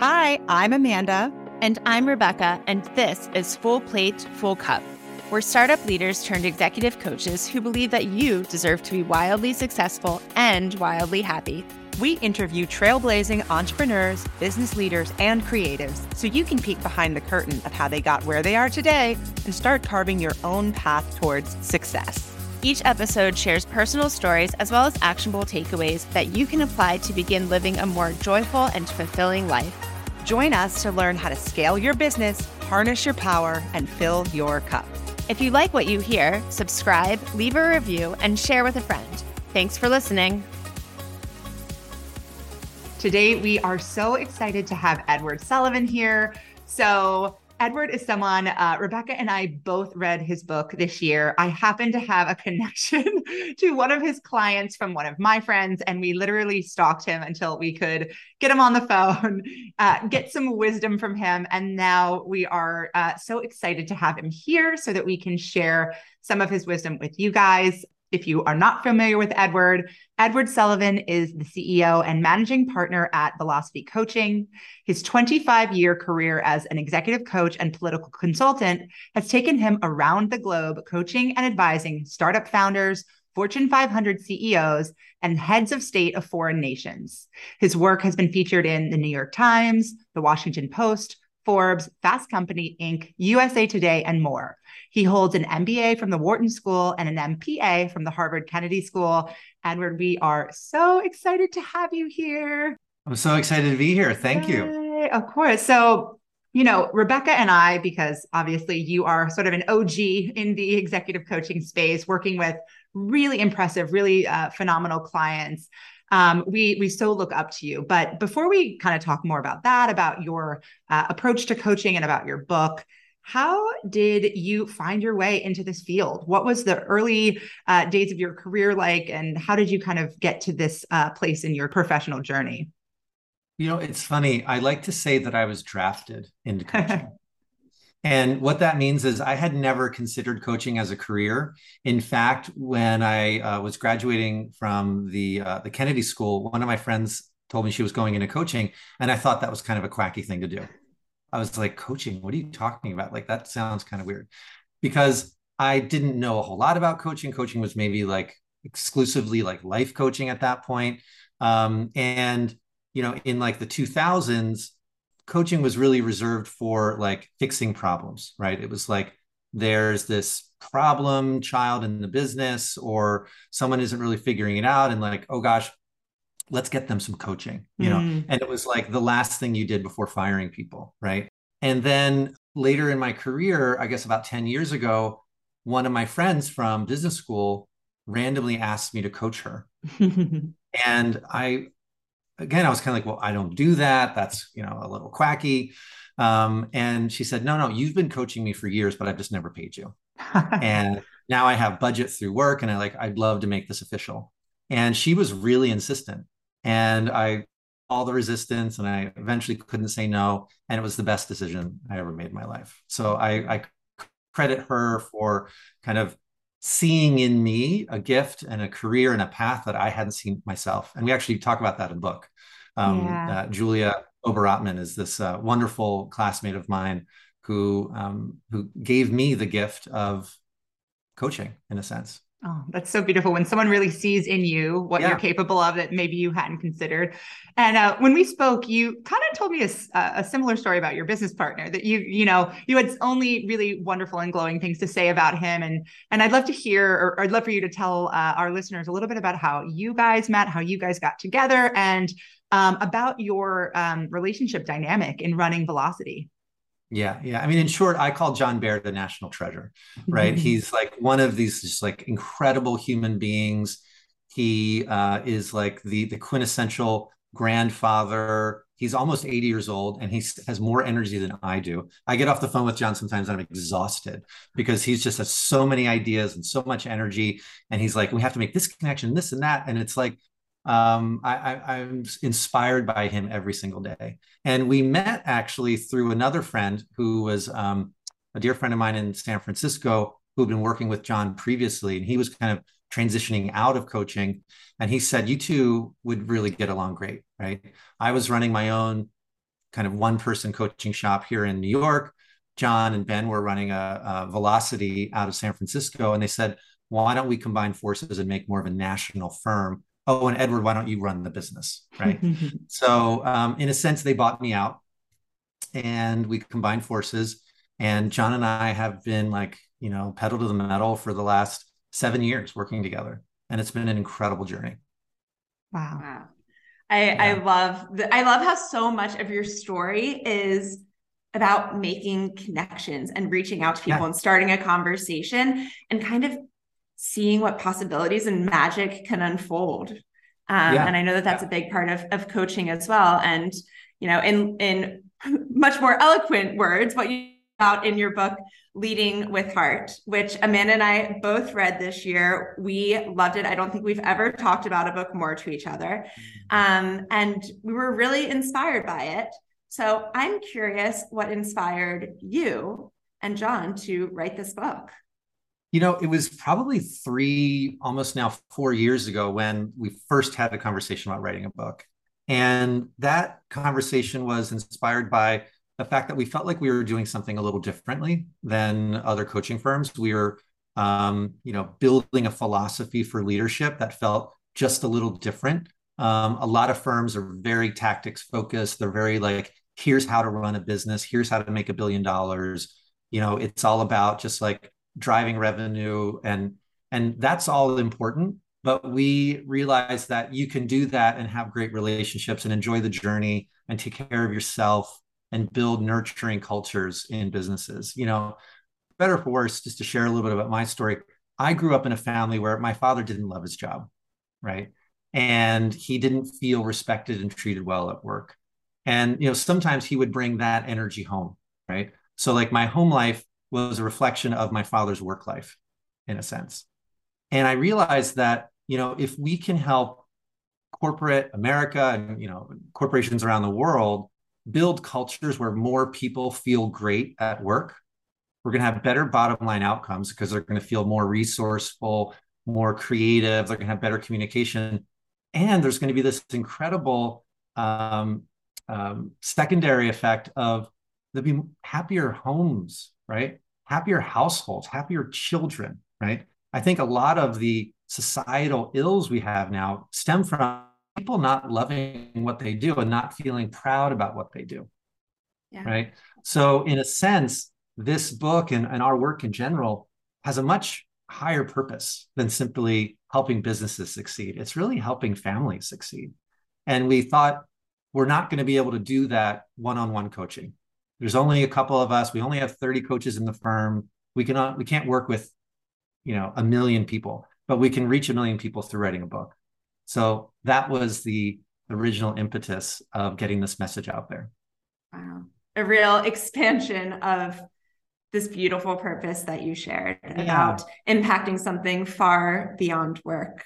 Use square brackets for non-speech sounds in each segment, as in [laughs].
Hi, I'm Amanda. And I'm Rebecca, and this is Full Plate, Full Cup. We're startup leaders turned executive coaches who believe that you deserve to be wildly successful and wildly happy. We interview trailblazing entrepreneurs, business leaders, and creatives so you can peek behind the curtain of how they got where they are today and start carving your own path towards success. Each episode shares personal stories as well as actionable takeaways that you can apply to begin living a more joyful and fulfilling life. Join us to learn how to scale your business, harness your power, and fill your cup. If you like what you hear, subscribe, leave a review, and share with a friend. Thanks for listening. Today, we are so excited to have Edward Sullivan here. So, Edward is someone, uh, Rebecca and I both read his book this year. I happen to have a connection [laughs] to one of his clients from one of my friends, and we literally stalked him until we could get him on the [laughs] phone, uh, get some wisdom from him. And now we are uh, so excited to have him here so that we can share some of his wisdom with you guys. If you are not familiar with Edward, Edward Sullivan is the CEO and managing partner at Velocity Coaching. His 25 year career as an executive coach and political consultant has taken him around the globe, coaching and advising startup founders, Fortune 500 CEOs, and heads of state of foreign nations. His work has been featured in the New York Times, the Washington Post, Forbes, Fast Company, Inc., USA Today, and more. He holds an MBA from the Wharton School and an MPA from the Harvard Kennedy School. Edward, we are so excited to have you here. I'm so excited to be here. Thank Yay. you. Of course. So, you know, Rebecca and I, because obviously you are sort of an OG in the executive coaching space, working with really impressive, really uh, phenomenal clients. Um, we we so look up to you. But before we kind of talk more about that, about your uh, approach to coaching and about your book, how did you find your way into this field? What was the early uh, days of your career like, and how did you kind of get to this uh, place in your professional journey? You know, it's funny. I like to say that I was drafted into [laughs] coaching. And what that means is I had never considered coaching as a career. In fact, when I uh, was graduating from the uh, the Kennedy School, one of my friends told me she was going into coaching, and I thought that was kind of a quacky thing to do. I was like, coaching, what are you talking about? Like, that sounds kind of weird because I didn't know a whole lot about coaching. Coaching was maybe like exclusively like life coaching at that point. Um, and, you know, in like the 2000s, coaching was really reserved for like fixing problems, right? It was like, there's this problem child in the business or someone isn't really figuring it out and like oh gosh let's get them some coaching you mm. know and it was like the last thing you did before firing people right and then later in my career i guess about 10 years ago one of my friends from business school randomly asked me to coach her [laughs] and i again i was kind of like well i don't do that that's you know a little quacky um, and she said no no you've been coaching me for years but i've just never paid you and now i have budget through work and i like i'd love to make this official and she was really insistent and I all the resistance and I eventually couldn't say no. And it was the best decision I ever made in my life. So I, I credit her for kind of seeing in me a gift and a career and a path that I hadn't seen myself. And we actually talk about that in the book. Um, yeah. uh, Julia Oberatman is this uh, wonderful classmate of mine who um, who gave me the gift of coaching in a sense. Oh, that's so beautiful when someone really sees in you what yeah. you're capable of that maybe you hadn't considered. And uh, when we spoke, you kind of told me a, a, similar story about your business partner that you, you know, you had only really wonderful and glowing things to say about him. And and I'd love to hear, or I'd love for you to tell uh, our listeners a little bit about how you guys met, how you guys got together, and um, about your um, relationship dynamic in running Velocity. Yeah, yeah. I mean, in short, I call John Baird the national treasure, right? Mm-hmm. He's like one of these just like incredible human beings. He uh, is like the the quintessential grandfather. He's almost 80 years old and he has more energy than I do. I get off the phone with John sometimes and I'm exhausted because he's just has so many ideas and so much energy. And he's like, we have to make this connection, this and that. And it's like, um, I, am inspired by him every single day. And we met actually through another friend who was um, a dear friend of mine in San Francisco who had been working with John previously. And he was kind of transitioning out of coaching. And he said, You two would really get along great, right? I was running my own kind of one person coaching shop here in New York. John and Ben were running a, a Velocity out of San Francisco, and they said, "Why don't we combine forces and make more of a national firm?" Oh, and Edward, why don't you run the business? Right. [laughs] so, um, in a sense, they bought me out, and we combined forces. And John and I have been like, you know, pedal to the metal for the last seven years working together, and it's been an incredible journey. Wow. wow. I, yeah. I love the, I love how so much of your story is about making connections and reaching out to people yeah. and starting a conversation and kind of seeing what possibilities and magic can unfold. Um, yeah. And I know that that's a big part of, of coaching as well. And, you know, in, in [laughs] much more eloquent words, what you about in your book, Leading with Heart, which Amanda and I both read this year. We loved it. I don't think we've ever talked about a book more to each other. Mm-hmm. Um, and we were really inspired by it. So I'm curious what inspired you and John to write this book. You know, it was probably three, almost now four years ago when we first had a conversation about writing a book. And that conversation was inspired by the fact that we felt like we were doing something a little differently than other coaching firms. We were, um, you know, building a philosophy for leadership that felt just a little different. Um, a lot of firms are very tactics focused. They're very like, here's how to run a business here's how to make a billion dollars you know it's all about just like driving revenue and and that's all important but we realize that you can do that and have great relationships and enjoy the journey and take care of yourself and build nurturing cultures in businesses. You know better for worse just to share a little bit about my story i grew up in a family where my father didn't love his job right? And he didn't feel respected and treated well at work. And you know sometimes he would bring that energy home right? So like my home life was a reflection of my father's work life in a sense. And i realized that you know if we can help corporate america and you know corporations around the world build cultures where more people feel great at work we're going to have better bottom line outcomes because they're going to feel more resourceful more creative they're going to have better communication. And there's going to be this incredible um, um, secondary effect of there'll be happier homes, right? Happier households, happier children, right? I think a lot of the societal ills we have now stem from people not loving what they do and not feeling proud about what they do. Yeah. Right. So, in a sense, this book and, and our work in general has a much higher purpose than simply helping businesses succeed. It's really helping families succeed. And we thought we're not going to be able to do that one-on-one coaching. There's only a couple of us. We only have 30 coaches in the firm. We cannot we can't work with, you know, a million people, but we can reach a million people through writing a book. So that was the original impetus of getting this message out there. Wow. A real expansion of this beautiful purpose that you shared yeah. about impacting something far beyond work.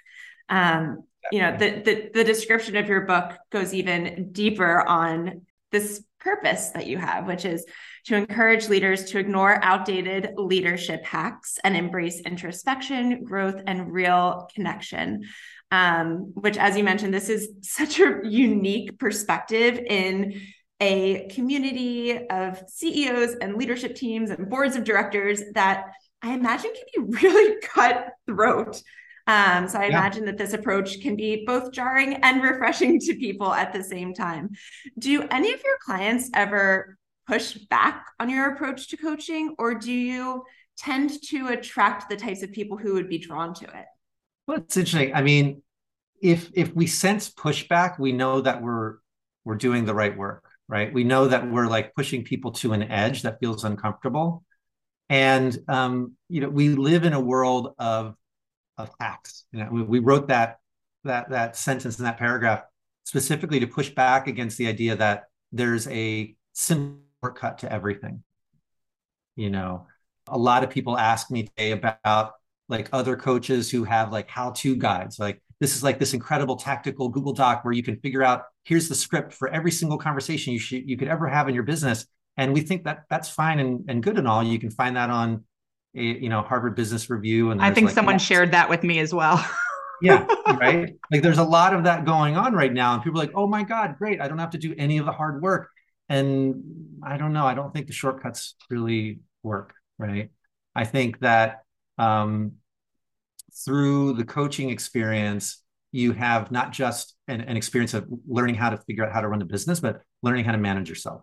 Um, you know the, the the description of your book goes even deeper on this purpose that you have which is to encourage leaders to ignore outdated leadership hacks and embrace introspection growth and real connection. Um, which as you mentioned this is [laughs] such a unique perspective in a community of ceos and leadership teams and boards of directors that i imagine can be [laughs] really cutthroat um, so I yeah. imagine that this approach can be both jarring and refreshing to people at the same time. Do any of your clients ever push back on your approach to coaching, or do you tend to attract the types of people who would be drawn to it? Well, it's interesting. I mean, if if we sense pushback, we know that we're we're doing the right work, right? We know that we're like pushing people to an edge that feels uncomfortable. And um, you know, we live in a world of of acts. You know, we, we wrote that that that sentence in that paragraph specifically to push back against the idea that there's a simple shortcut to everything. You know, a lot of people ask me today about like other coaches who have like how-to guides. Like this is like this incredible tactical Google Doc where you can figure out here's the script for every single conversation you should you could ever have in your business. And we think that that's fine and, and good and all. You can find that on you know Harvard Business Review, and I think like, someone shared that with me as well. yeah, [laughs] right. Like there's a lot of that going on right now, and people are like, "Oh my God, great! I don't have to do any of the hard work." and I don't know. I don't think the shortcuts really work, right? I think that um, through the coaching experience, you have not just an, an, experience of learning how to figure out how to run a business, but learning how to manage yourself,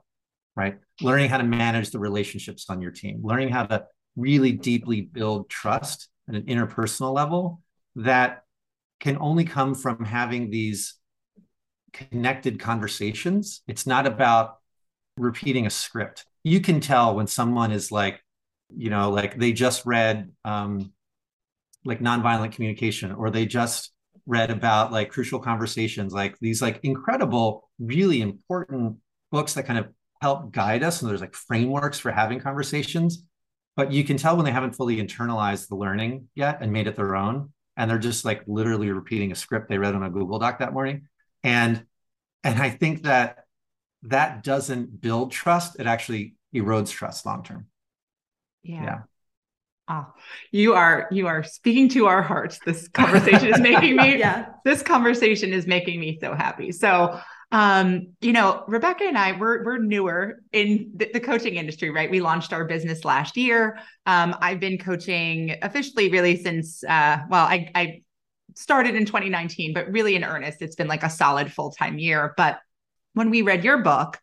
right? Learning how to manage the relationships on your team, learning how to really deeply build trust at an interpersonal level that can only come from having these connected conversations. It's not about repeating a script. You can tell when someone is like, you know, like they just read um, like nonviolent communication, or they just read about like crucial conversations, like these like incredible, really important books that kind of help guide us. And there's like frameworks for having conversations. But you can tell when they haven't fully internalized the learning yet and made it their own. And they're just like literally repeating a script they read on a Google Doc that morning. And and I think that that doesn't build trust. It actually erodes trust long term. Yeah. yeah. Oh, you are you are speaking to our hearts. This conversation is making me [laughs] yeah. This conversation is making me so happy. So, um, you know, Rebecca and I we're we're newer in the, the coaching industry, right? We launched our business last year. Um, I've been coaching officially really since uh, well, I I started in 2019, but really in earnest, it's been like a solid full time year. But when we read your book,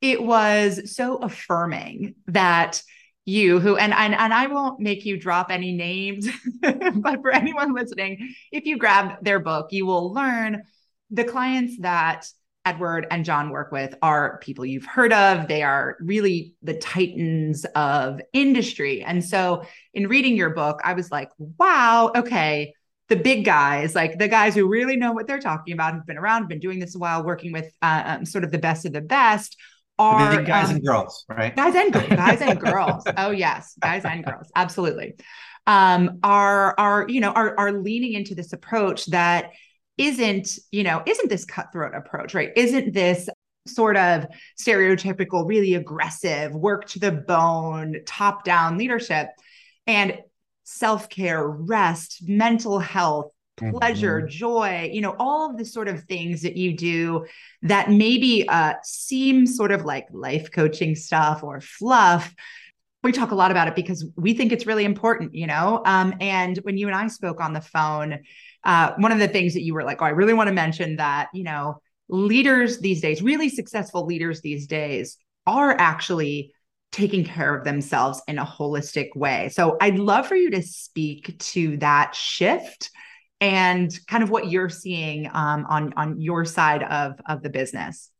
it was so affirming that you who and and, and I won't make you drop any names, [laughs] but for anyone listening, if you grab their book, you will learn the clients that Edward and John work with are people you've heard of. They are really the titans of industry. And so in reading your book, I was like, wow, okay, the big guys, like the guys who really know what they're talking about, who've been around, been doing this a while, working with uh, um, sort of the best of the best, are the guys um, and girls, right? Guys and guys and girls. [laughs] Oh yes, guys and girls, absolutely. Um, are are you know are are leaning into this approach that isn't you know isn't this cutthroat approach, right? Isn't this sort of stereotypical, really aggressive, work to the bone, top down leadership, and self care, rest, mental health, pleasure, mm-hmm. joy, you know, all of the sort of things that you do that maybe uh, seem sort of like life coaching stuff or fluff. We talk a lot about it because we think it's really important, you know. Um, and when you and I spoke on the phone, uh, one of the things that you were like, oh, I really want to mention that, you know, leaders these days, really successful leaders these days, are actually taking care of themselves in a holistic way. So I'd love for you to speak to that shift and kind of what you're seeing um, on on your side of of the business.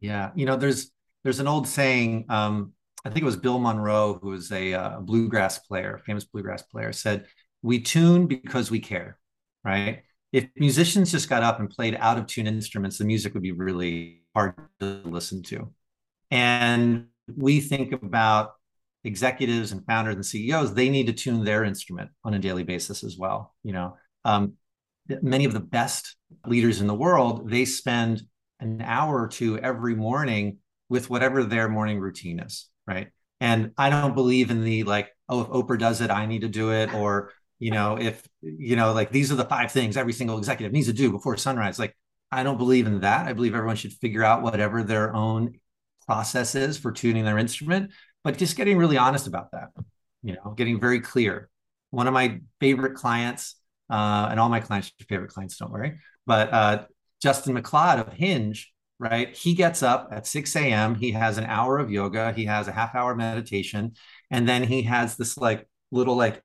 Yeah, you know, there's there's an old saying. Um, I think it was Bill Monroe, who was a uh, bluegrass player, famous bluegrass player, said, "We tune because we care." Right? If musicians just got up and played out of tune instruments, the music would be really hard to listen to. And we think about executives and founders and CEOs, they need to tune their instrument on a daily basis as well. You know, um, many of the best leaders in the world, they spend an hour or two every morning with whatever their morning routine is, right? And I don't believe in the like, oh, if Oprah does it, I need to do it, or you know, if you know, like these are the five things every single executive needs to do before sunrise. Like, I don't believe in that. I believe everyone should figure out whatever their own process is for tuning their instrument, but just getting really honest about that, you know, getting very clear. One of my favorite clients, uh, and all my clients are favorite clients, don't worry, but uh, Justin McLeod of Hinge, right? He gets up at 6 a.m. He has an hour of yoga, he has a half hour meditation, and then he has this like little like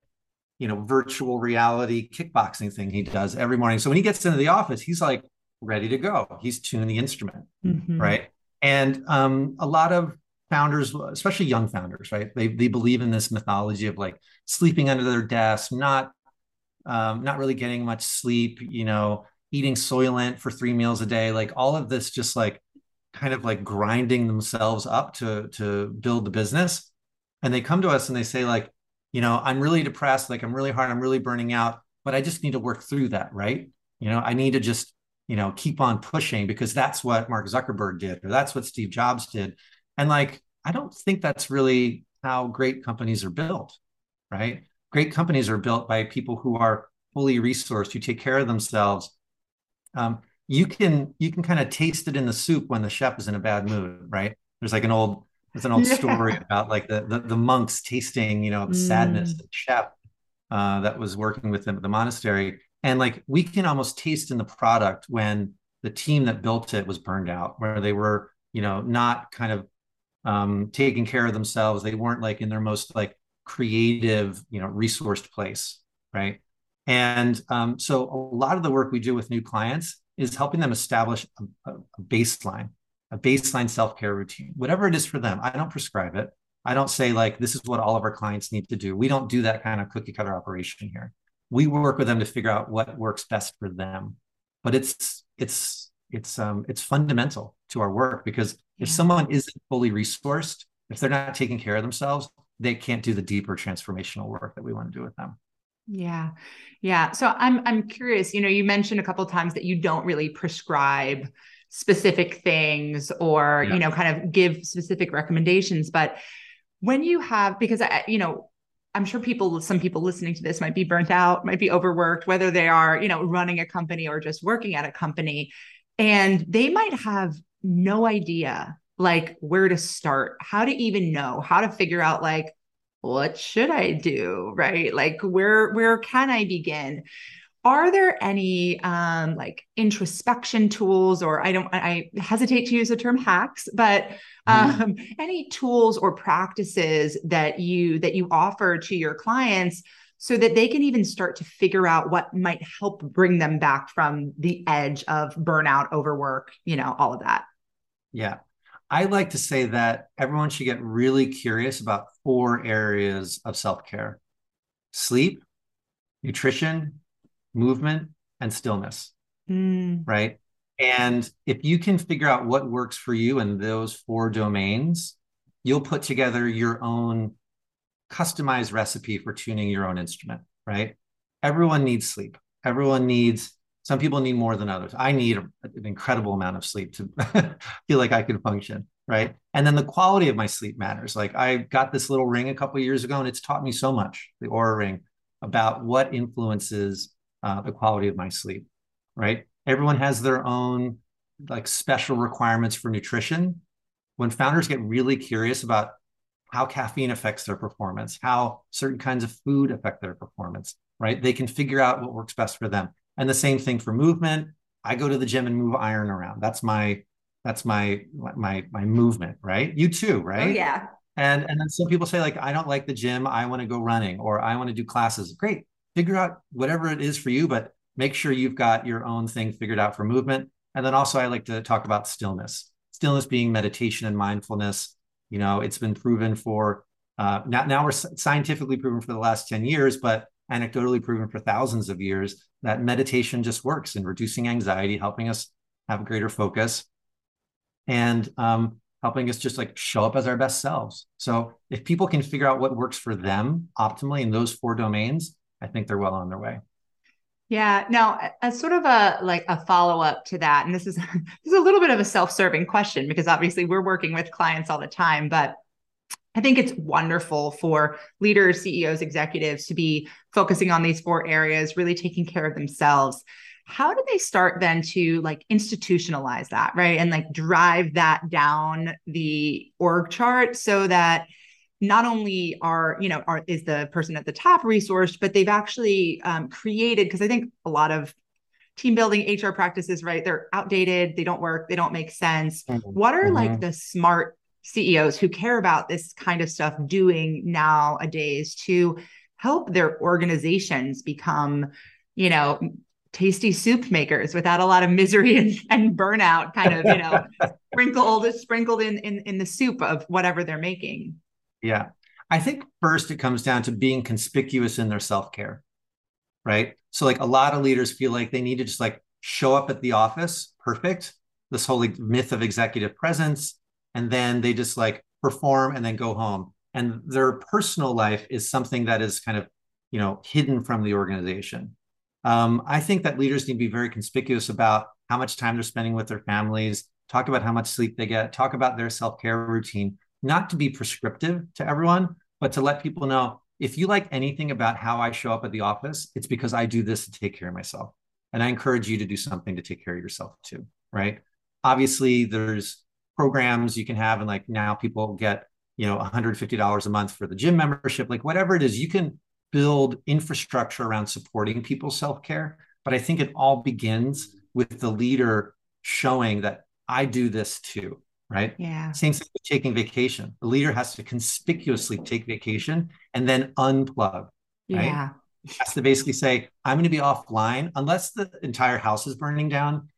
you know virtual reality kickboxing thing he does every morning. So when he gets into the office, he's like ready to go. He's tuning the instrument, mm-hmm. right? And um, a lot of founders, especially young founders, right? They they believe in this mythology of like sleeping under their desk, not um, not really getting much sleep, you know, eating Soylent for three meals a day, like all of this, just like kind of like grinding themselves up to to build the business. And they come to us and they say like, you know, I'm really depressed, like I'm really hard, I'm really burning out, but I just need to work through that, right? You know, I need to just you know keep on pushing because that's what mark zuckerberg did or that's what steve jobs did. And like i don't think that's really how great companies are built right? Great companies are built by people who are fully resourced who take care of themselves. Um, you can you can kind of taste it in the soup when the chef is in a bad mood right? There's like an old there's an old yeah. story about like the, the, the monks tasting you know the mm. sadness the chef uh, that was working with them at the monastery and like we can almost taste in the product when the team that built it was burned out where they were you know not kind of um, taking care of themselves they weren't like in their most like creative you know resourced place right and um, so a lot of the work we do with new clients is helping them establish a, a baseline a baseline self-care routine whatever it is for them. I don't prescribe it. I don't say like this is what all of our clients need to do. We don't do that kind of cookie cutter operation here. We work with them to figure out what works best for them. But it's it's it's um it's fundamental to our work because if someone isn't fully resourced if they're not taking care of themselves they can't do the deeper transformational work that we want to do with them. Yeah. Yeah. So i'm i'm curious you know you mentioned a couple times that you don't really prescribe specific things or yeah. you know kind of give specific recommendations. But when you have because i you know i'm sure people some people listening to this might be burnt out might be overworked whether they are you know running a company or just working at a company and they might have no idea like where to start how to even know how to figure out like what should i do right? Like where where can i begin are there any um, like introspection tools or i don't i hesitate to use the term hacks but mm-hmm. um, mm. [laughs] any tools or practices that you that you offer to your clients so that they can even start to figure out what might help bring them back from the edge of burnout overwork you know all of that yeah i like to say that everyone should get really curious about four areas of self-care sleep nutrition movement and stillness. Mm. Right. And if you can figure out what works for you in those four domains, you'll put together your own customized recipe for tuning your own instrument. Right. Everyone needs sleep. Everyone needs, some people need more than others. I need a, an incredible amount of sleep to [laughs] feel like I can function. Right. And then the quality of my sleep matters. Like I got this little ring a couple years ago and it's taught me so much, the Oura ring, about what influences uh, the quality of my sleep, right? Everyone has their own like special requirements for nutrition. When founders get really curious about how caffeine affects their performance, how certain kinds of food affect their performance, right? They can figure out what works best for them. And the same thing for movement. I go to the gym and move iron around. That's my that's my my my movement, right? You too, oh, right? Oh, yeah. And and then some people say like I don't like the gym, I want to go running or I want to do classes. Great figure out whatever it is for you, but make sure you've got your own thing figured out for movement. And then also, I like to talk about stillness. Stillness being meditation and mindfulness. You know, it's been proven for uh, now. Now we're scientifically proven for the last ten years, but anecdotally proven for thousands of years that meditation just works in reducing anxiety, helping us have greater focus, and um, helping us just like show up as our best selves. So if people can figure out what works for them optimally in those four domains, I think they're well on their way. Yeah. Now, as sort of a like a follow up to that, and this is [laughs] this is a little bit of a self serving question because obviously we're working with clients all the time, but I think it's wonderful for leaders, CEOs, executives to be focusing on these four areas, really taking care of themselves. How do they start then to like institutionalize that, right? And like drive that down the org chart so that not only are you know are is the person at the top resourced but they've actually um, created because i think a lot of team building hr practices right they're outdated they don't work they don't make sense mm-hmm. what are mm-hmm. like the smart ceos who care about this kind of stuff doing nowadays to help their organizations become you know tasty soup makers without a lot of misery and, and burnout kind of you know [laughs] sprinkled sprinkled in, in in the soup of whatever they're making yeah. I think first it comes down to being conspicuous in their self care, right? So, like a lot of leaders feel like they need to just like show up at the office, perfect, this whole like, myth of executive presence. And then they just like perform and then go home. And their personal life is something that is kind of, you know, hidden from the organization. Um, I think that leaders need to be very conspicuous about how much time they're spending with their families, talk about how much sleep they get, talk about their self care routine, not to be prescriptive to everyone, but to let people know if you like anything about how I show up at the office, it's because I do this to take care of myself. And I encourage you to do something to take care of yourself too, right? Obviously, there's programs you can have and like now people get you know $150 a month for the gym membership like whatever it is you can build infrastructure around supporting people's self-care but i think it all begins with the leader showing that i do this too right? Yeah. Same thing with taking vacation. The leader has to conspicuously take vacation and then unplug right? Yeah. Has to basically say i'm going to be offline. Unless the entire house is burning down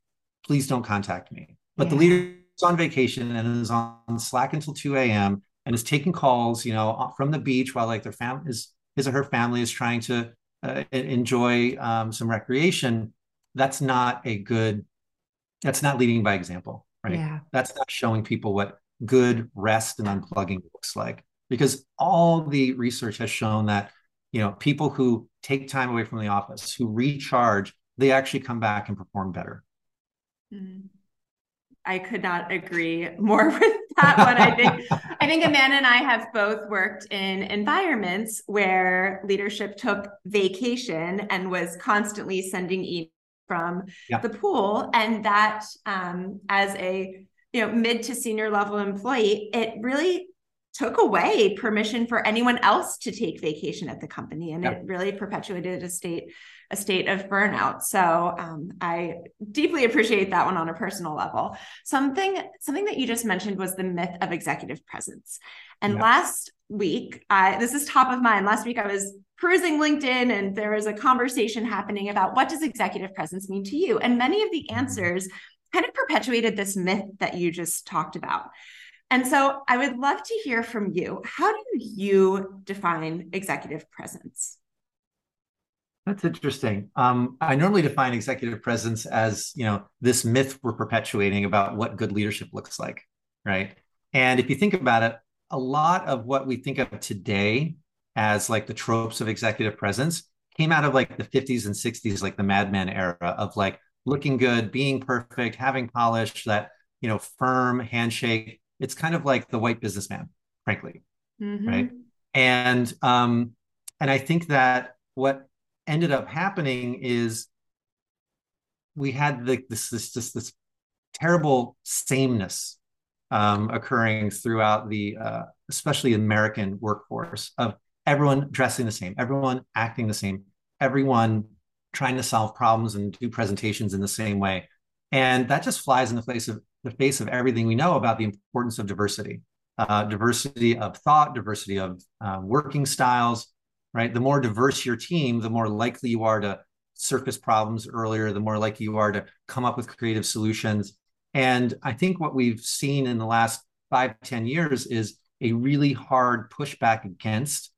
please don't contact me. But the leader is on vacation and is on slack until 2 a.m and is taking calls you know from the beach while like their family is his or her family is trying to uh, enjoy um, some recreation. That's not a good that's not leading by example right yeah that's not showing people what good rest and unplugging looks like because all the research has shown that you know people who take time away from the office who recharge they actually come back and perform better Mm. I could not agree more [laughs] with that one. I think [laughs] I think Amanda and I have both worked in environments where leadership took vacation and was constantly sending emails from Yeah. the pool, and that um, as a you know mid to senior level employee, it really took away permission for anyone else to take vacation at the company, and it really perpetuated a state a state of burnout. So um, I deeply appreciate that one on a personal level. Something something that you just mentioned was the myth of executive presence. And last week, I this is top of mind. Last week I was perusing LinkedIn and there was a conversation happening about what does executive presence mean to you? And many of the answers kind of perpetuated this myth that you just talked about. And so I would love to hear from you. How do you define executive presence? That's interesting. Um, I normally define executive presence as, you know, this myth we're perpetuating about what good leadership looks like, right? And if you think about it, a lot of what we think of today as like the tropes of executive presence came out of like the 50s and 60s, like the Mad Men era of like looking good, being perfect, having polish, that, you know, firm handshake. It's kind of like the white businessman, frankly Mhm. right and um and i think that what ended up happening is we had the, this this just this terrible sameness um, occurring throughout the uh, especially American workforce of everyone dressing the same, everyone acting the same, everyone trying to solve problems and do presentations in the same way, and that just flies in the face of the face of everything we know about the importance of diversity, uh, diversity of thought, diversity of uh, working styles. Right, the more diverse your team, the more likely you are to surface problems earlier, the more likely you are to come up with creative solutions. And I think what we've seen in the last five ten years is a really hard pushback against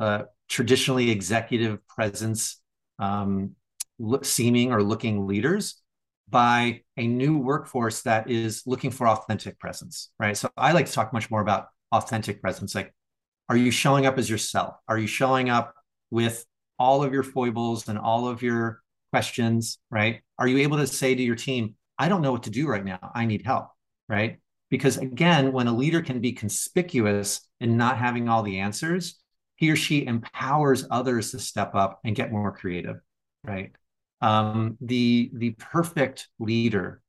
uh, traditionally executive presence um, look, seeming or looking leaders by a new workforce that is looking for authentic presence, right? So I like to talk much more about authentic presence. Like, are you showing up as yourself? Are you showing up with all of your foibles and all of your questions, right? Are you able to say to your team, I don't know what to do right now. I need help, right? Because again, when a leader can be conspicuous in not having all the answers, he or she empowers others to step up and get more creative, right? Um, the the perfect leader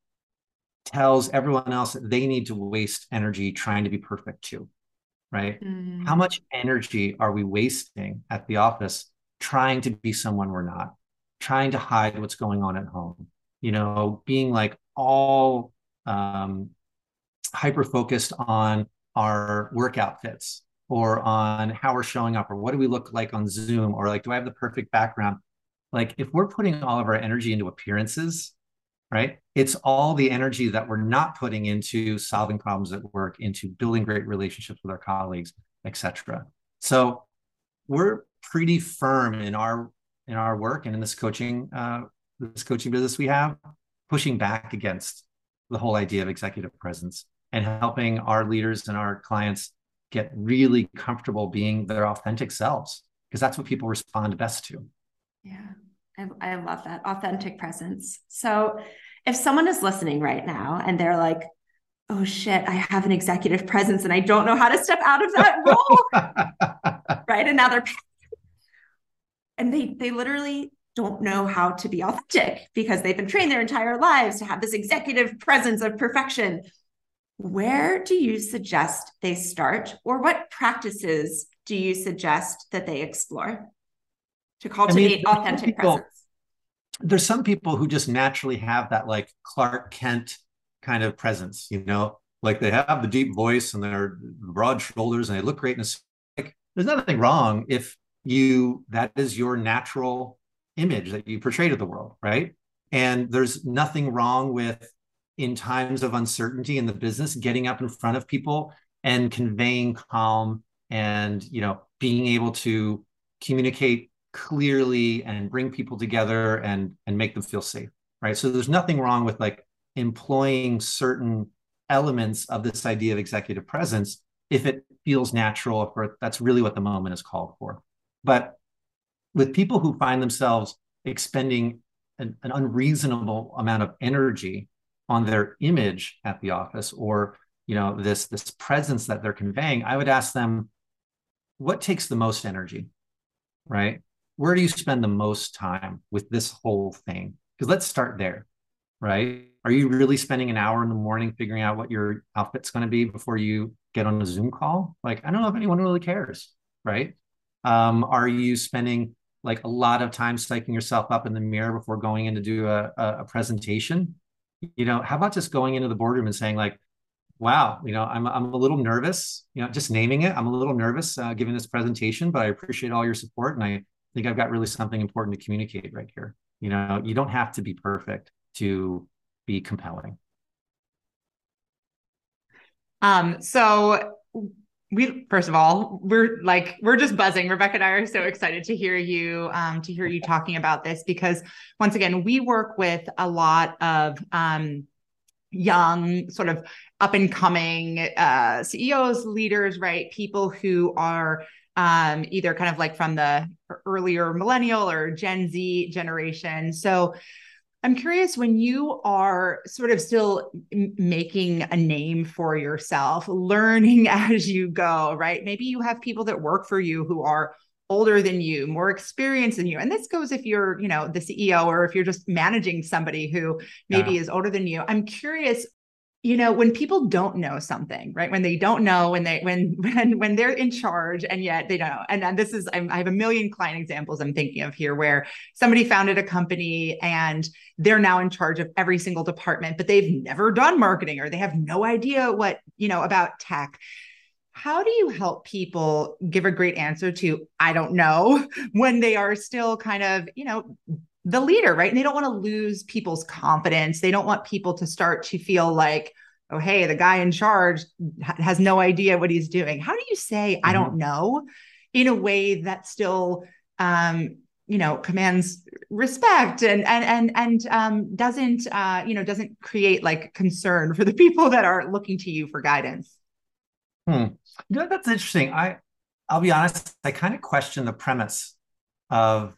tells everyone else that they need to waste energy trying to be perfect too, right? Mm. How much energy are we wasting at the office trying to be someone we're not, trying to hide what's going on at home? You know, being like all um, hyper focused on our work outfits or on how we're showing up or what do we look like on Zoom or like, do I have the perfect background? Like, if we're putting all of our energy into appearances, right? It's all the energy that we're not putting into solving problems at work, into building great relationships with our colleagues, etc. So we're pretty firm in our in our work and in this coaching uh, this coaching business we have, pushing back against the whole idea of executive presence and helping our leaders and our clients get really comfortable being their authentic selves because that's what people respond best to. Yeah, I, I love that authentic presence. So, if someone is listening right now and they're like, oh shit, I have an executive presence and I don't know how to step out of that [laughs] role, right? And now they're, and they, they literally don't know how to be authentic because they've been trained their entire lives to have this executive presence of perfection. Where do you suggest they start, or what practices do you suggest that they explore to cultivate I mean, authentic people, presence? There's some people who just naturally have that like Clark Kent kind of presence, you know, like they have the deep voice and their broad shoulders and they look great. And it's like, there's nothing wrong if you, that is your natural image that you portray to the world, right? And there's nothing wrong with in times of uncertainty in the business, getting up in front of people and conveying calm and you know being able to communicate clearly and bring people together and and make them feel safe right? So there's nothing wrong with like employing certain elements of this idea of executive presence if it feels natural or that's really what the moment is called for. But with people who find themselves expending an, an unreasonable amount of energy on their image at the office or you know this this presence that they're conveying i would ask them what takes the most energy? Right? Where do you spend the most time with this whole thing? Because let's start there right? Are you really spending an hour in the morning figuring out what your outfit's going to be before you get on a zoom call? Like i don't know if anyone really cares right? Um, are you spending like a lot of time psyching yourself up in the mirror before going in to do a, a presentation you know, how about just going into the boardroom and saying like, wow, you know, I'm, I'm a little nervous, you know, just naming it. I'm a little nervous uh, giving this presentation, but I appreciate all your support. And I think I've got really something important to communicate right here. You know, you don't have to be perfect to be compelling. Um, so we first of all we're like we're just buzzing. Rebecca and i are so excited to hear you um, to hear you [laughs] talking about this because once again we work with a lot of um, young sort of up and coming uh, ceos leaders right? People who are um, either kind of like from the earlier millennial or gen z generation. So I'm curious when you are sort of still making a name for yourself, learning [laughs] as you go, right? Maybe you have people that work for you who are older than you, more experienced than you. And this goes if you're, you know, the CEO or if you're just managing somebody who maybe yeah. is older than you. I'm curious you know when people don't know something right? When they don't know when they when [laughs] when when they're in charge and yet they don't. Know and, and this is I'm, i have a million client examples i'm thinking of here where somebody founded a company and they're now in charge of every single department but they've never done marketing or they have no idea what you know about tech. How do you help people give a great answer to i don't know [laughs] when they are still kind of you know the leader, right? And they don't want to lose people's confidence. They don't want people to start to feel like, oh, hey, the guy in charge has no idea what he's doing. How do you say, mm-hmm. I don't know, in a way that still, um, you know, commands respect and and and and um, doesn't, uh, you know, doesn't create like concern for the [laughs] people that are looking to you for guidance. Hmm. You know, that's interesting. I, I'll be honest. I kind of question the premise of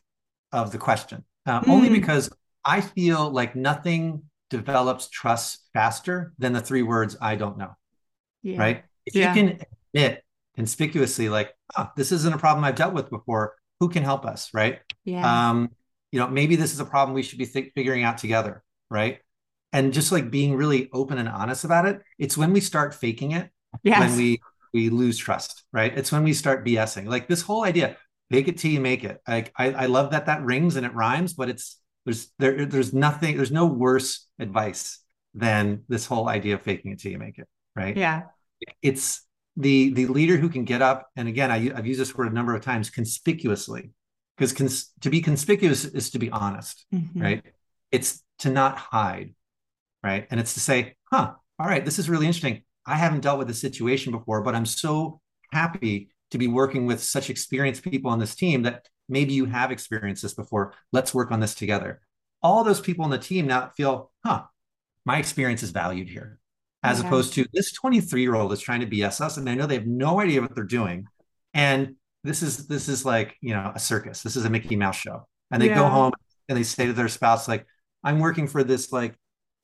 of the question uh, mm. only because I feel like nothing develops trust faster than the three words I don't know. Yeah. Right. If yeah. you can admit conspicuously, like, oh, this isn't a problem I've dealt with before, who can help us? Right. Yeah. Um, you know, maybe this is a problem we should be th- figuring out together. Right. And just like being really open and honest about it, it's when we start faking it, yes. when we we lose trust, right? It's when we start BSing. Like this whole idea, Make it till you make it. Like I, I love that that rings and it rhymes, but it's there's there there's nothing there's no worse advice than this whole idea of faking it till you make it. Right. Yeah. It's the the leader who can get up and again I, have used this word a number of times conspicuously because cons- to be conspicuous is to be honest mm-hmm. right it's to not hide right and it's to say huh all right this is really interesting i haven't dealt with this situation before but i'm so happy to be working with such experienced people on this team that maybe you have experienced this before. Let's work on this together. All those people on the team now feel, huh, my experience is valued here, as okay. opposed to this 23 year old is trying to BS us, and I know they have no idea what they're doing. And this is this is like you know a circus. This is a Mickey Mouse show, and they yeah. go home and they say to their spouse like, "I'm working for this like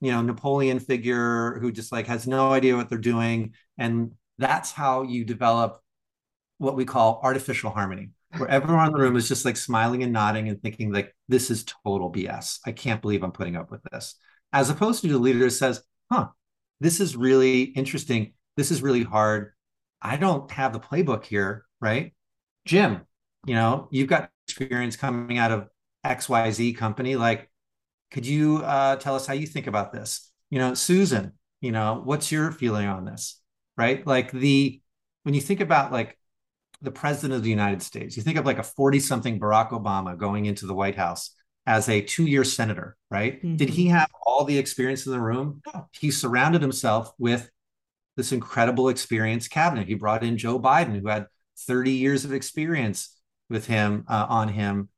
you know Napoleon figure who just like has no idea what they're doing," and that's how you develop what we call artificial harmony, where everyone in the room is just like smiling and nodding and thinking like this is total BS. I can't believe I'm putting up with this. As opposed to the leader says, huh, this is really interesting. This is really hard. I don't have the playbook here, right? Jim, you know, you've got experience coming out of XYZ company. Like, could you uh, tell us how you think about this? You know, Susan, you know, what's your feeling on this? Right? Like the when you think about like the president of the United States, you think of like a 40 something Barack Obama going into the White House as a two year senator, right? Mm-hmm. Did he have all the experience in the room? No. He surrounded himself with this incredible experience cabinet. He brought in Joe Biden, who had 30 years of experience with him uh, on him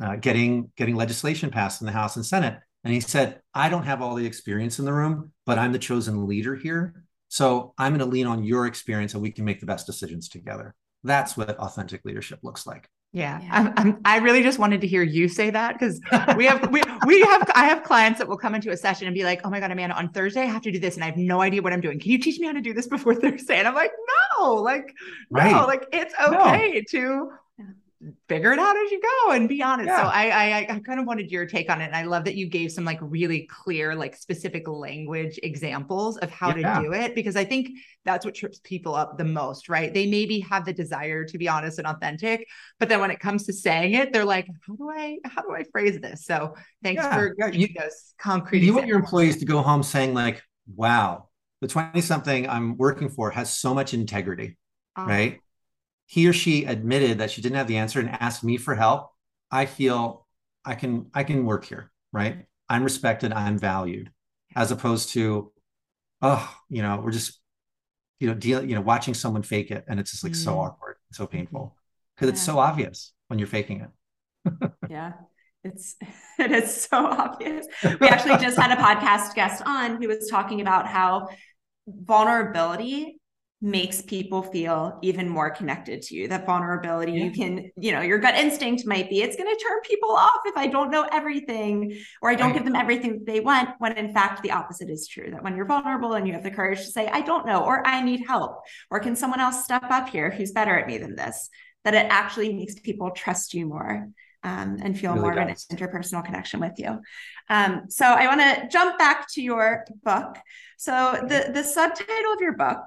uh, getting getting legislation passed in the House and Senate. And he said, I don't have all the experience in the room, but I'm the chosen leader here. So I'm going to lean on your experience and we can make the best decisions together. That's what authentic leadership looks like. Yeah, yeah. I'm, I'm, i really just wanted to hear you say that because we have we we have I have clients that will come into a session and be like, "Oh my god, Amanda, on Thursday I have to do this, and I have no idea what I'm doing. Can you teach me how to do this before [laughs] Thursday?" And I'm like, "No, like right. no, like it's okay no. to figure it out as you go and be honest. Yeah. So I, I I kind of wanted your take on it. And I love that you gave some like really clear, like specific language examples of how yeah. to do it because I think that's what trips people up the most, right? They maybe have the desire to be honest and authentic, but then when it comes to saying it, they're like, how do I how do I phrase this? So thanks yeah. for you, those concrete. You want your employees to go home saying like, wow, the 20 something I'm working for has so much integrity, uh, right? He or she admitted that she didn't have the answer and asked me for help, I feel I can I can work here, right? I'm respected, I'm valued, as opposed to, oh, you know, we're just, you know, deal, you know, watching someone fake it and it's just like mm. so awkward, so painful because yeah. it's so obvious when you're faking it. [laughs] yeah. It's [laughs] it is so obvious. We actually just had a [laughs] podcast guest on who was talking about how vulnerability makes people feel even more connected to you that vulnerability yeah. you can you know your gut instinct might be it's going to turn people off if i don't know everything or i don't right. give them everything they want when in fact the opposite is true that when you're vulnerable and you have the courage to say i don't know or i need help or can someone else step up here who's better at me than this that it actually makes people trust you more um, and feel really more does. of an interpersonal connection with you. Um, so I want to jump back to your book. So the the subtitle of your book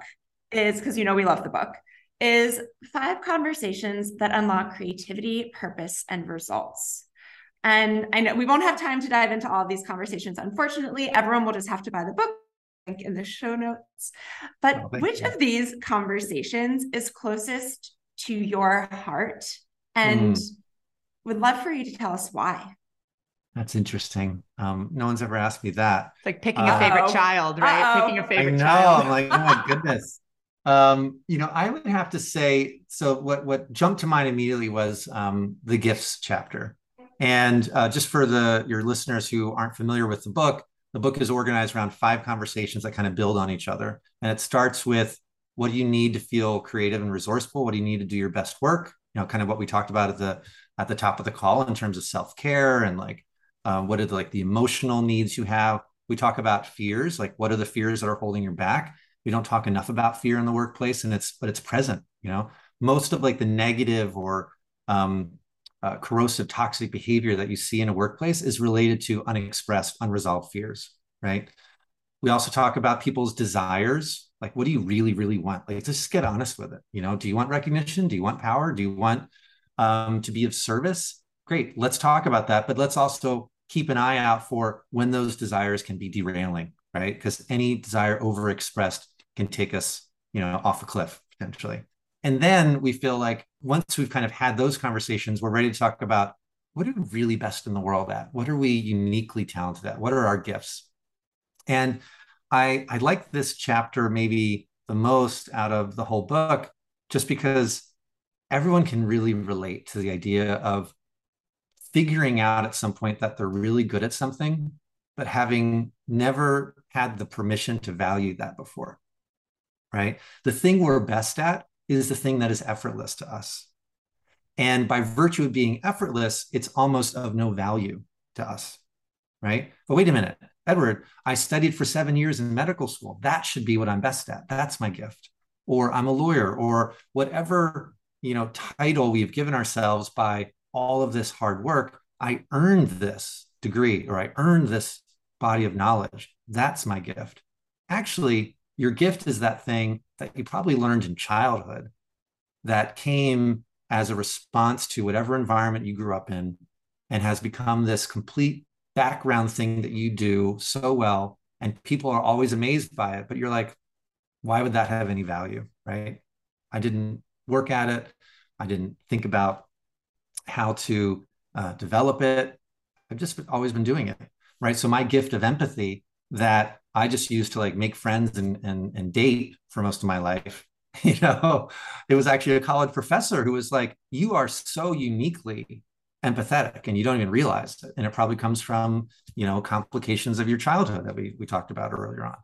is because you know we love the book is five conversations that unlock creativity, purpose, and results. And I know we won't have time to dive into all of these conversations. Unfortunately, everyone will just have to buy the book link in the show notes. But oh, which you. of these conversations is closest to your heart? And mm. would love for you to tell us why. That's interesting. Um, no one's ever asked me that. It's like picking uh, a favorite child, right? Uh-oh. Picking a favorite I know. Child. I'm like, oh my goodness. Um, you know, I would have to say, so what what jumped to mind immediately was um, the gifts chapter. And uh, just for the your listeners who aren't familiar with the book, the book is organized around five conversations that kind of build on each other. And it starts with what do you need to feel creative and resourceful? What do you need to do your best work? You know, kind of what we talked about at the at the top of the call in terms of self care and like uh, what are the, like the emotional needs you have. We talk about fears, like what are the fears that are holding you back we don't talk enough about fear in the workplace and it's but it's present you know? Most of like the negative or um, uh, corrosive toxic behavior that you see in a workplace is related to unexpressed unresolved fears right? We also talk about people's desires like what do you really really want? Like just get honest with it you know? Do you want recognition? Do you want power? Do you want um, to be of service? Great let's talk about that but let's also keep an eye out for when those desires can be derailing right? Because any desire overexpressed can take us, you know, off a cliff potentially. And then we feel like once we've kind of had those conversations, we're ready to talk about what are we really best in the world at? What are we uniquely talented at? What are our gifts? And I I like this chapter maybe the most out of the whole book, just because everyone can really relate to the idea of figuring out at some point that they're really good at something, but having never had the permission to value that before right? The thing we're best at is the thing that is effortless to us. And by virtue of being effortless, it's almost of no value to us, right? But wait a minute, Edward, I studied for seven years in medical school. That should be what I'm best at. That's my gift. Or I'm a lawyer, or whatever you know title we've given ourselves by all of this hard work. I earned this degree, or I earned this body of knowledge. That's my gift. actually your gift is that thing that you probably learned in childhood that came as a response to whatever environment you grew up in and has become this complete background thing that you do so well and people are always amazed by it but you're like why would that have any value? Right? I didn't work at it. I didn't think about how to uh, develop it. I've just always been doing it right? So my gift of empathy that i just used to like make friends and and, and date for most of my life [laughs] you know? It was actually a college professor who was like you are so uniquely empathetic and you don't even realize it. And it probably comes from you know complications of your childhood that we we talked about earlier on.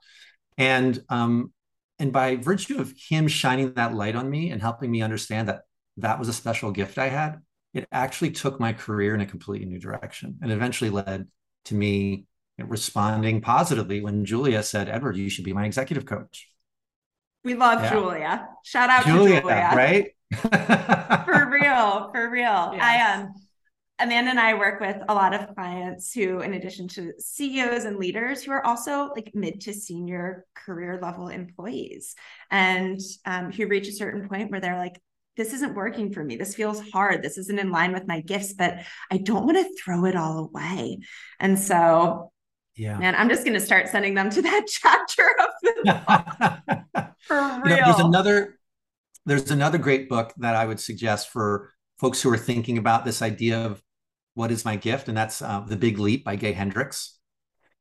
And um and by virtue of him shining that light on me and helping me understand that that was a special gift i had it actually took my career in a completely new direction and eventually led to me responding positively when julia said edward you should be my executive coach we love yeah. julia shout out julia, to julia right [laughs] for real for real yes. i um Amanda and I work with a lot of clients who, in addition to CEOs and leaders, who are also like mid to senior career level employees and um, who reach a certain point where they're like, this isn't working for me. This feels hard. This isn't in line with my gifts, but I don't want to throw it all away. And so, yeah, man, I'm just going to start sending them to that [laughs] chapter of the [laughs] book. For real. You know, there's another, there's another great book that I would suggest for folks who are thinking about this idea of what is my gift and that's uh, the big leap by gay hendricks.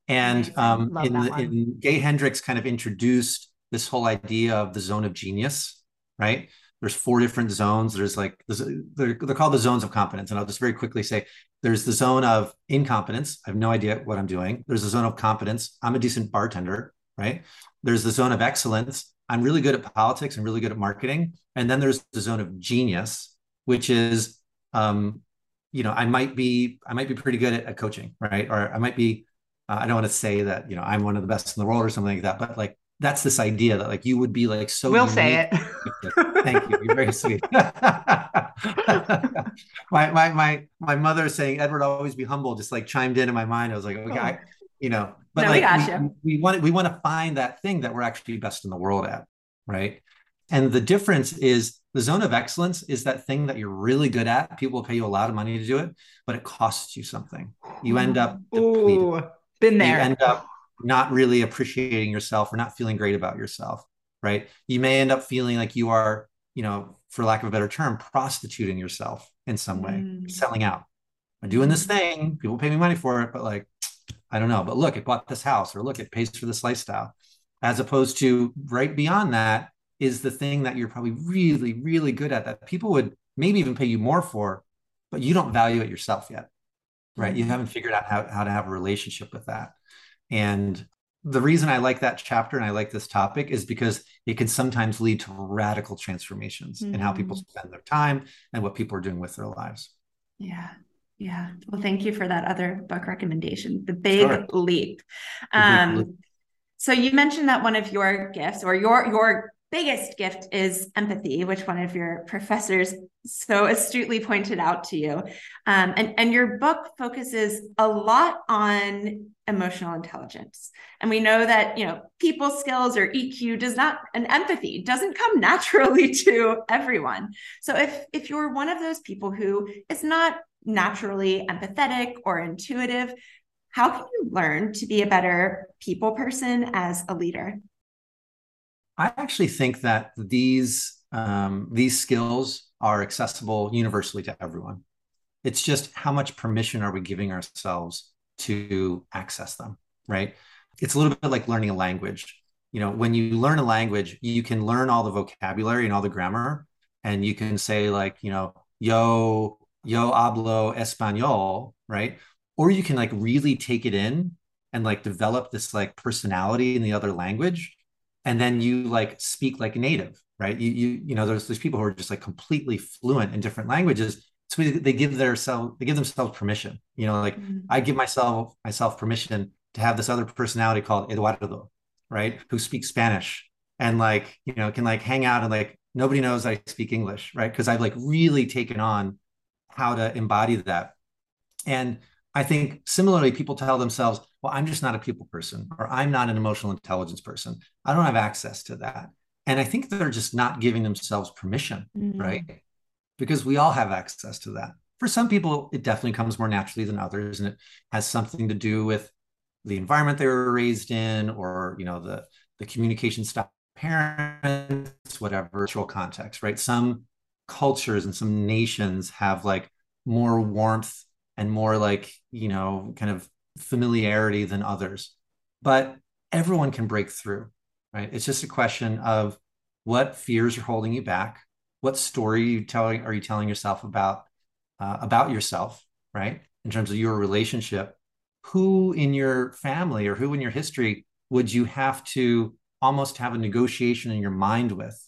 And um, in, the, in gay hendricks kind of introduced this whole idea of the zone of genius right there's four different zones. There's like there's, they're, they're called the zones of competence. And i'll just very quickly say there's the zone of incompetence. I have no idea what i'm doing. There's the zone of competence. I'm a decent bartender right? There's the zone of excellence. I'm really good at politics and really good at marketing. And then there's the zone of genius which is um, you know, I might be I might be pretty good at, at coaching, right? Or I might be uh, I don't want to say that you know I'm one of the best in the world or something like that, but like that's this idea that like you would be like so. We'll say it. [laughs] Thank you. You're very sweet. [laughs] my my my my mother saying Edward always be humble just like chimed in in my mind. I was like, okay, oh. I, you know, but no, like we, we, we want we want to find that thing that we're actually best in the world at, right? And the difference is the zone of excellence is that thing that you're really good at. People will pay you a lot of money to do it, but it costs you something. You end up depleted. Ooh, been there. You end up not really appreciating yourself or not feeling great about yourself, right? You may end up feeling like you are, you know, for lack of a better term, prostituting yourself in some way, mm. selling out. I'm doing this thing, people pay me money for it, but like, I don't know. But look, it bought this house, or look, it pays for this lifestyle. As opposed to right beyond that, is the thing that you're probably really, really good at that people would maybe even pay you more for, but you don't value it yourself yet. Right. You mm-hmm. haven't figured out how, how to have a relationship with that. And the reason I like that chapter and I like this topic is because it can sometimes lead to radical transformations mm-hmm. in how people mm-hmm. spend their time and what people are doing with their lives. Yeah. Yeah. Well, thank you for that other book recommendation, The Big sure. Leap. Um, Big Leap. So you mentioned that one of your gifts or your your biggest gift is empathy, which one of your professors so astutely pointed out to you. Um, and, and your book focuses a lot on emotional intelligence. And we know that, you know, people skills or EQ does not, and empathy doesn't come [laughs] naturally to everyone. So if, if you're one of those people who is not naturally empathetic or intuitive, how can you learn to be a better people person as a leader? I actually think that these um, these skills are accessible universally to everyone. It's just how much permission are we giving ourselves to access them, right? It's a little bit like learning a language. You know, when you learn a language, you can learn all the vocabulary and all the grammar, and you can say like, you know, yo yo hablo español, right? Or you can like really take it in and like develop this like personality in the other language and then you like speak like native right? You you you know there's there's people who are just like completely fluent in different languages. So they give their self they give themselves permission. You know like mm-hmm. i give myself myself permission to have this other personality called eduardo right? Who speaks spanish and like you know can like hang out and like nobody knows i speak english right? Because i've like really taken on how to embody that. And I think similarly, people tell themselves, well, I'm just not a people person, or I'm not an emotional intelligence person. I don't have access to that. And I think they're just not giving themselves permission, mm-hmm. right? Because we all have access to that. For some people, it definitely comes more naturally than others, and it has something to do with the environment they were raised in, or you know, the the communication style, parents, whatever, cultural context, right? Some cultures and some nations have like more warmth and more like you know kind of familiarity than others. But everyone can break through right? It's just a question of what fears are holding you back. What story are you telling are you telling yourself about uh, about yourself right? In terms of your relationship. Who in your family or who in your history would you have to almost have a negotiation in your mind with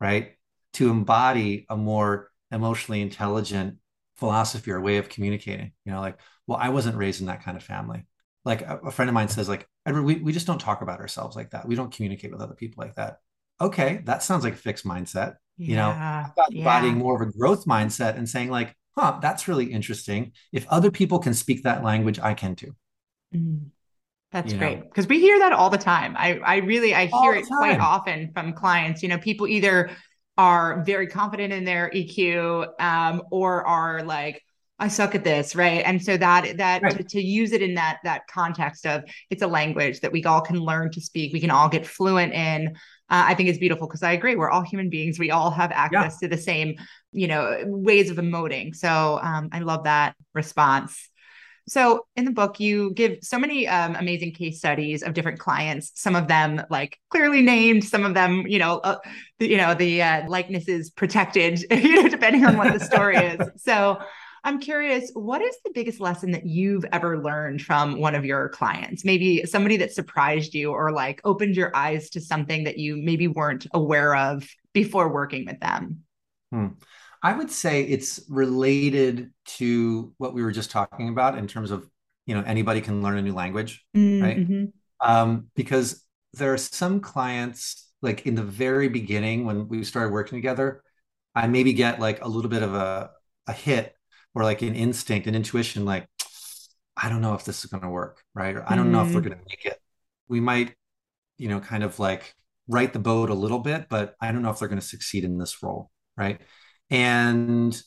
right? To embody a more emotionally intelligent philosophy or way of communicating you know like well i wasn't raised in that kind of family. Like a, a friend of mine says like edward we, we just don't talk about ourselves like that. We don't communicate with other people like that. Okay that sounds like a fixed mindset yeah, you know? Yeah. embodying more of a growth mindset and saying like huh that's really interesting. If other people can speak that language i can too. Mm. That's you great. because we hear that all the time. I I really I hear it quite often from clients. You know, people either are very confident in their EQ um, or are like, I suck at this, right? And so that that right. to, to, use it in that that context of it's a language that we all can learn to speak, we can all get fluent in. Uh, I think it's beautiful because I agree. We're all human beings. We all have access yeah. to the same, you know, ways of emoting. So um, I love that response. So in the book, you give so many um, amazing case studies of different clients. Some of them like clearly named. Some of them, you know, uh, you know, the uh, likeness is protected, [laughs] you know, depending on what the story is. [laughs] So I'm curious, what is the biggest lesson that you've ever learned from one of your clients? Maybe somebody that surprised you or like opened your eyes to something that you maybe weren't aware of before working with them. Hmm. I would say it's related to what we were just talking about in terms of, you know, anybody can learn a new language, mm-hmm. right? Um, because there are some clients, like in the very beginning when we started working together, I maybe get like a little bit of a, a hit or like an instinct, an intuition, like, I don't know if this is going to work, right? Or I don't mm-hmm. know if we're mm-hmm. going to make it. We might, you know, kind of like right the boat a little bit, but I don't know if they're going to succeed in this role, right? And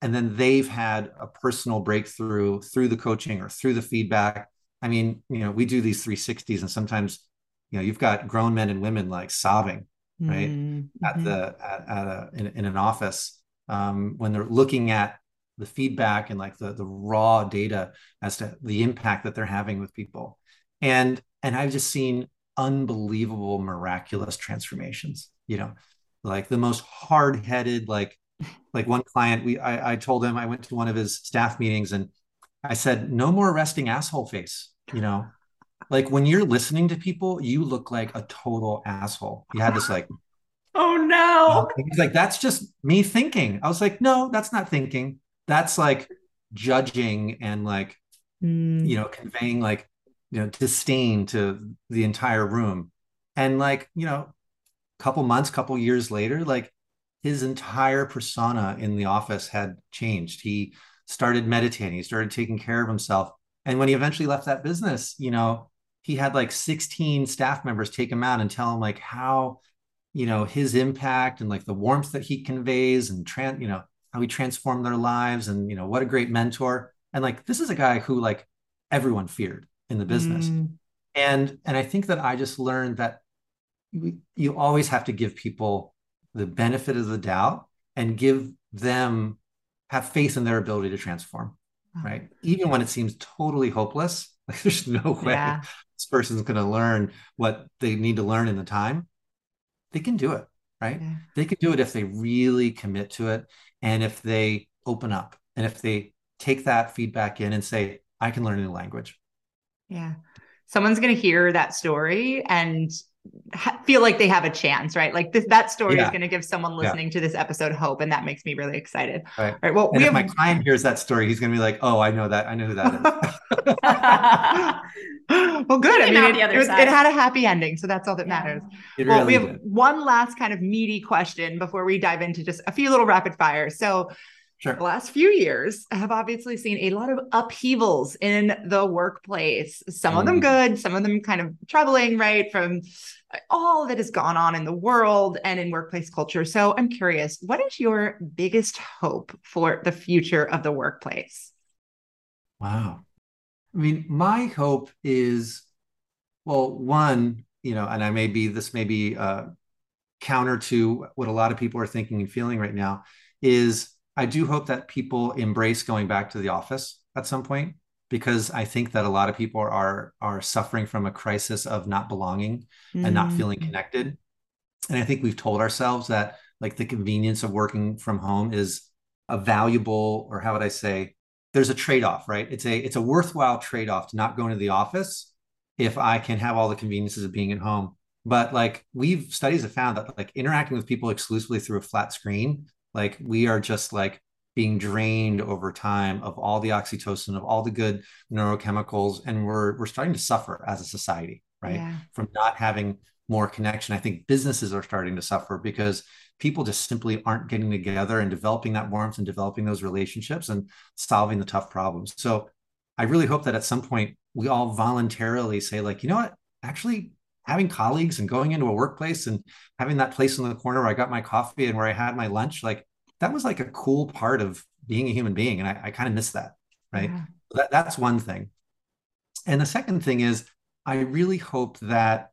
and then they've had a personal breakthrough through the coaching or through the feedback. I mean you know we do these 360s and sometimes you know you've got grown men and women like sobbing right mm-hmm. at the at, at a in, in, an office um, when they're looking at the feedback and like the the raw data as to the impact that they're having with people. And and i've just seen unbelievable miraculous transformations you know like the most hard-headed like like one client we I, I told him i went to one of his staff meetings and i said no more resting asshole face you know? Like when you're listening to people you look like a total asshole. You had this like [laughs] oh no. He's like that's just me thinking. I was like no that's not thinking. That's like judging and like mm. you know conveying like you know disdain to the entire room. And like you know couple months couple years later like his entire persona in the office had changed. He started meditating, he started taking care of himself. And when he eventually left that business, you know, he had like 16 staff members take him out and tell him like how, you know, his impact and like the warmth that he conveys and trans, you know, how he transformed their lives and, you know, what a great mentor. And like, this is a guy who like everyone feared in the business. Mm. And, and I think that I just learned that you always have to give people the benefit of the doubt and give them have faith in their ability to transform right? Even when it seems totally hopeless [laughs] like there's no way yeah. this person's going to learn what they need to learn in the time they can do it right? Yeah. they can do it if they really commit to it and if they open up and if they take that feedback in and say i can learn a new language. Yeah. Someone's going to hear that story and ha- feel like they have a chance, right? Like this, that story yeah. is going to give someone listening yeah. to this episode hope, and that makes me really excited. Right. right well, and we if have... my client hears that story, he's going to be like, "Oh, I know that. I know who that is." [laughs] [laughs] well, good. I mean, it, it, was, it, had a happy ending, so that's all that yeah. matters. It well, really we have did. one last kind of meaty question before we dive into just a few little rapid fires. So, Sure. The last few years have obviously seen a lot of upheavals in the workplace. Some mm. of them mm. good, some of them kind of troubling, right? From all that has gone on in the world and in workplace culture. So I'm curious, what is your biggest hope for the future of the workplace? Wow. I mean, my hope is, well, one, you know, and I may be, this may be uh, counter to what a lot of people are thinking and feeling right now, is I do hope that people embrace going back to the office at some point because I think that a lot of people are are suffering from a crisis of not belonging mm. and not feeling mm. connected. And I think we've told ourselves that like the convenience of working from home is a valuable or how would I say there's a trade-off, right? It's a it's a worthwhile trade-off to not going to the office if I can have all the conveniences of being at home. But like we've studies have found that like interacting with people exclusively through a flat screen like we are just like being drained over time of all the oxytocin, of all the good neurochemicals, and we're we're starting to suffer as a society, right? Yeah. From not having more connection. I think businesses are starting to suffer because people just simply aren't getting together and developing that warmth and developing those relationships and solving the tough problems. So I really hope that at some point we all voluntarily say, like, you know what, actually having colleagues and going into a workplace and having that place in the corner where I got my coffee and where I had my lunch, like that was like a cool part of being a human being. And I, I kind of miss that. Right. Yeah. That, that's one thing. And the second thing is, I really hope that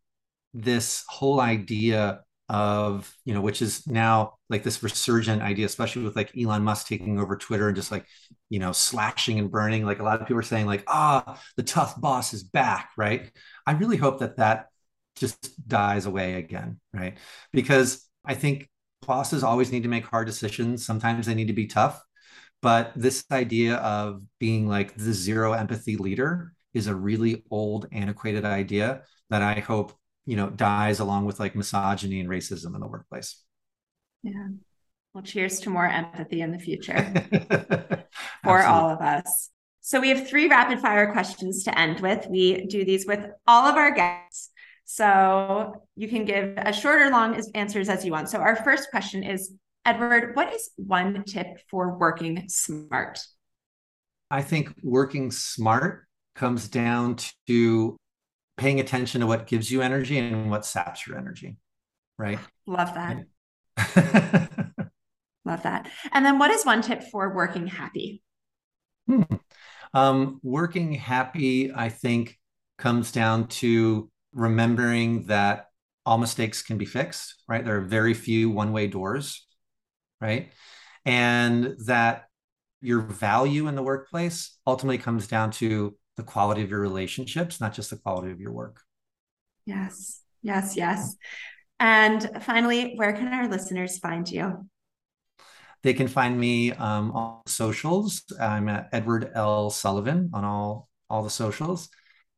this whole idea of, you know, which is now like this resurgent idea, especially with like Elon Musk taking over Twitter and just like, you know, slashing and burning. Like a lot of people are saying, like, ah, the tough boss is back. Right. I really hope that that just dies away again, right? Because I think bosses always need to make hard decisions. Sometimes they need to be tough. But this idea of being like the zero empathy leader is a really old, antiquated idea that I hope, you know, dies along with like misogyny and racism in the workplace. Yeah. Well, cheers to more empathy in the future [laughs] for all of us. So we have three rapid fire questions to end with. We do these with all of our guests. So you can give as short or long as answers as you want. So our first question is Edward, what is one tip for working smart? I think working smart comes down to paying attention to what gives you energy and what saps your energy. Right. Love that. [laughs] Love that. And then what is one tip for working happy? Hmm. Um, working happy, I think, comes down to remembering that all mistakes can be fixed, right? There are very few one way doors, right? And that your value in the workplace ultimately comes down to the quality of your relationships, not just the quality of your work. Yes, yes, yes. And finally, where can our listeners find you? They can find me um, on socials. I'm at Edward L. Sullivan on all all the socials.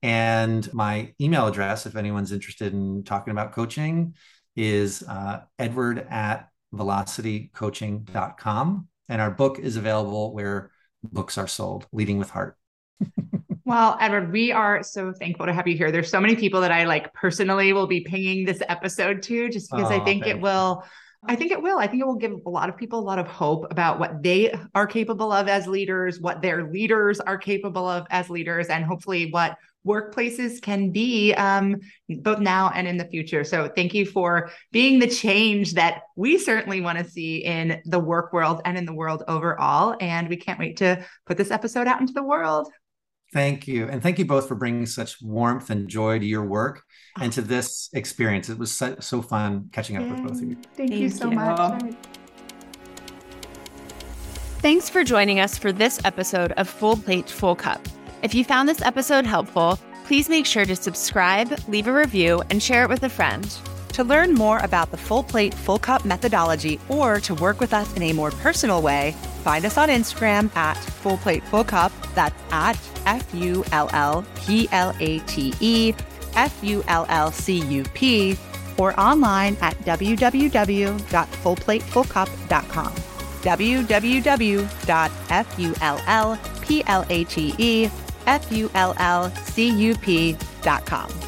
And my email address, if anyone's interested in talking about coaching, is uh, edward at velocitycoaching.com. And our book is available where books are sold, Leading with Heart. [laughs] well, Edward, we are so thankful to have you here. There's so many people that I like personally will be pinging this episode to just because oh, I think it will. I think it will. I think it will give a lot of people a lot of hope about what they are capable of as leaders, what their leaders are capable of as leaders, and hopefully what workplaces can be um, both now and in the future. So thank you for being the change that we certainly want to see in the work world and in the world overall. And we can't wait to put this episode out into the world. Thank you. And thank you both for bringing such warmth and joy to your work and to this experience. It was so, so fun catching up Yay. with both of you. Thank, thank you so you. much. Thanks for joining us for this episode of Full Plate, Full Cup. If you found this episode helpful, please make sure to subscribe, leave a review, and share it with a friend. To learn more about the Full Plate, Full Cup methodology or to work with us in a more personal way, find us on Instagram at Full Plate, Full Cup. That's at F U L L P L A T E F U L L C U P or online at www.fullplatefullcup.com. www.fullplate F U L L C U P dot com.